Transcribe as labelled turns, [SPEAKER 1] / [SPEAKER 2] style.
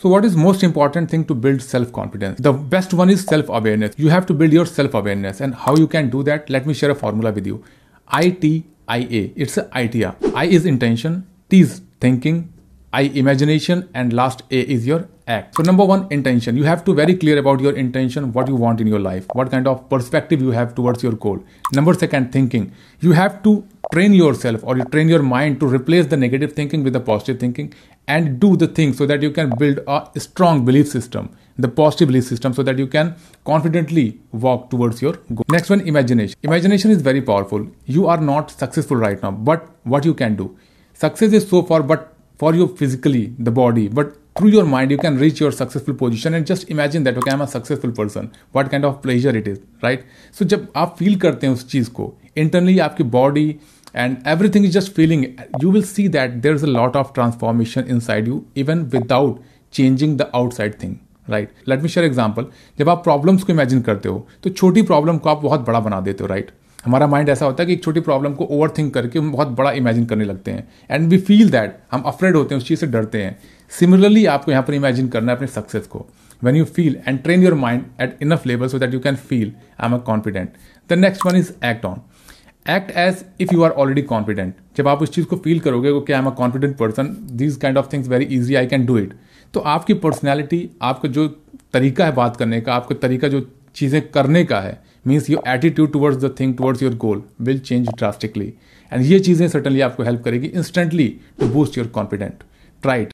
[SPEAKER 1] So what is most important thing to build self-confidence? The best one is self-awareness. You have to build your self-awareness and how you can do that? Let me share a formula with you. ITIA. It's a ITIA. I is intention, T is thinking, I imagination and last A is your act. So number one, intention. You have to very clear about your intention, what you want in your life, what kind of perspective you have towards your goal. Number second, thinking. You have to train yourself or you train your mind to replace the negative thinking with the positive thinking and do the thing so that you can build a strong belief system the positive belief system so that you can confidently walk towards your goal next one imagination imagination is very powerful you are not successful right now but what you can do success is so far but for you physically the body but through your mind you can reach your successful position and just imagine that okay i'm a successful person what kind of pleasure it is right so जब आप feel करते हैं उस चीज़ को internally आपकी body and everything is just feeling you will see that there's a lot of transformation inside you even without changing the outside thing right let me share example जब आप प्रॉब्लम्स को imagine करते हो तो छोटी problem को आप बहुत बड़ा बना देते हो राइट right? हमारा माइंड ऐसा होता है कि एक छोटी प्रॉब्लम को ओवर थिंक करके हम बहुत बड़ा इमेजिन करने लगते हैं एंड वी फील दैट हम अफ्रेड होते हैं उस चीज़ से डरते हैं सिमिलरली आपको यहाँ पर इमेजिन करना है अपने सक्सेस को when you feel and train your mind at enough level so that you can feel i'm a confident the next one is act on act as if you are already confident जब आप उस चीज़ को feel करोगे कि I am a confident person this kind of things very easy I can do it तो आपकी personality आपका जो तरीका है बात करने का, आपका तरीका जो चीज़ें करने का है means your attitude towards the thing towards your goal will change drastically and ये चीज़ें सर्टनली आपको हेल्प करेगी instantly to boost your confident trait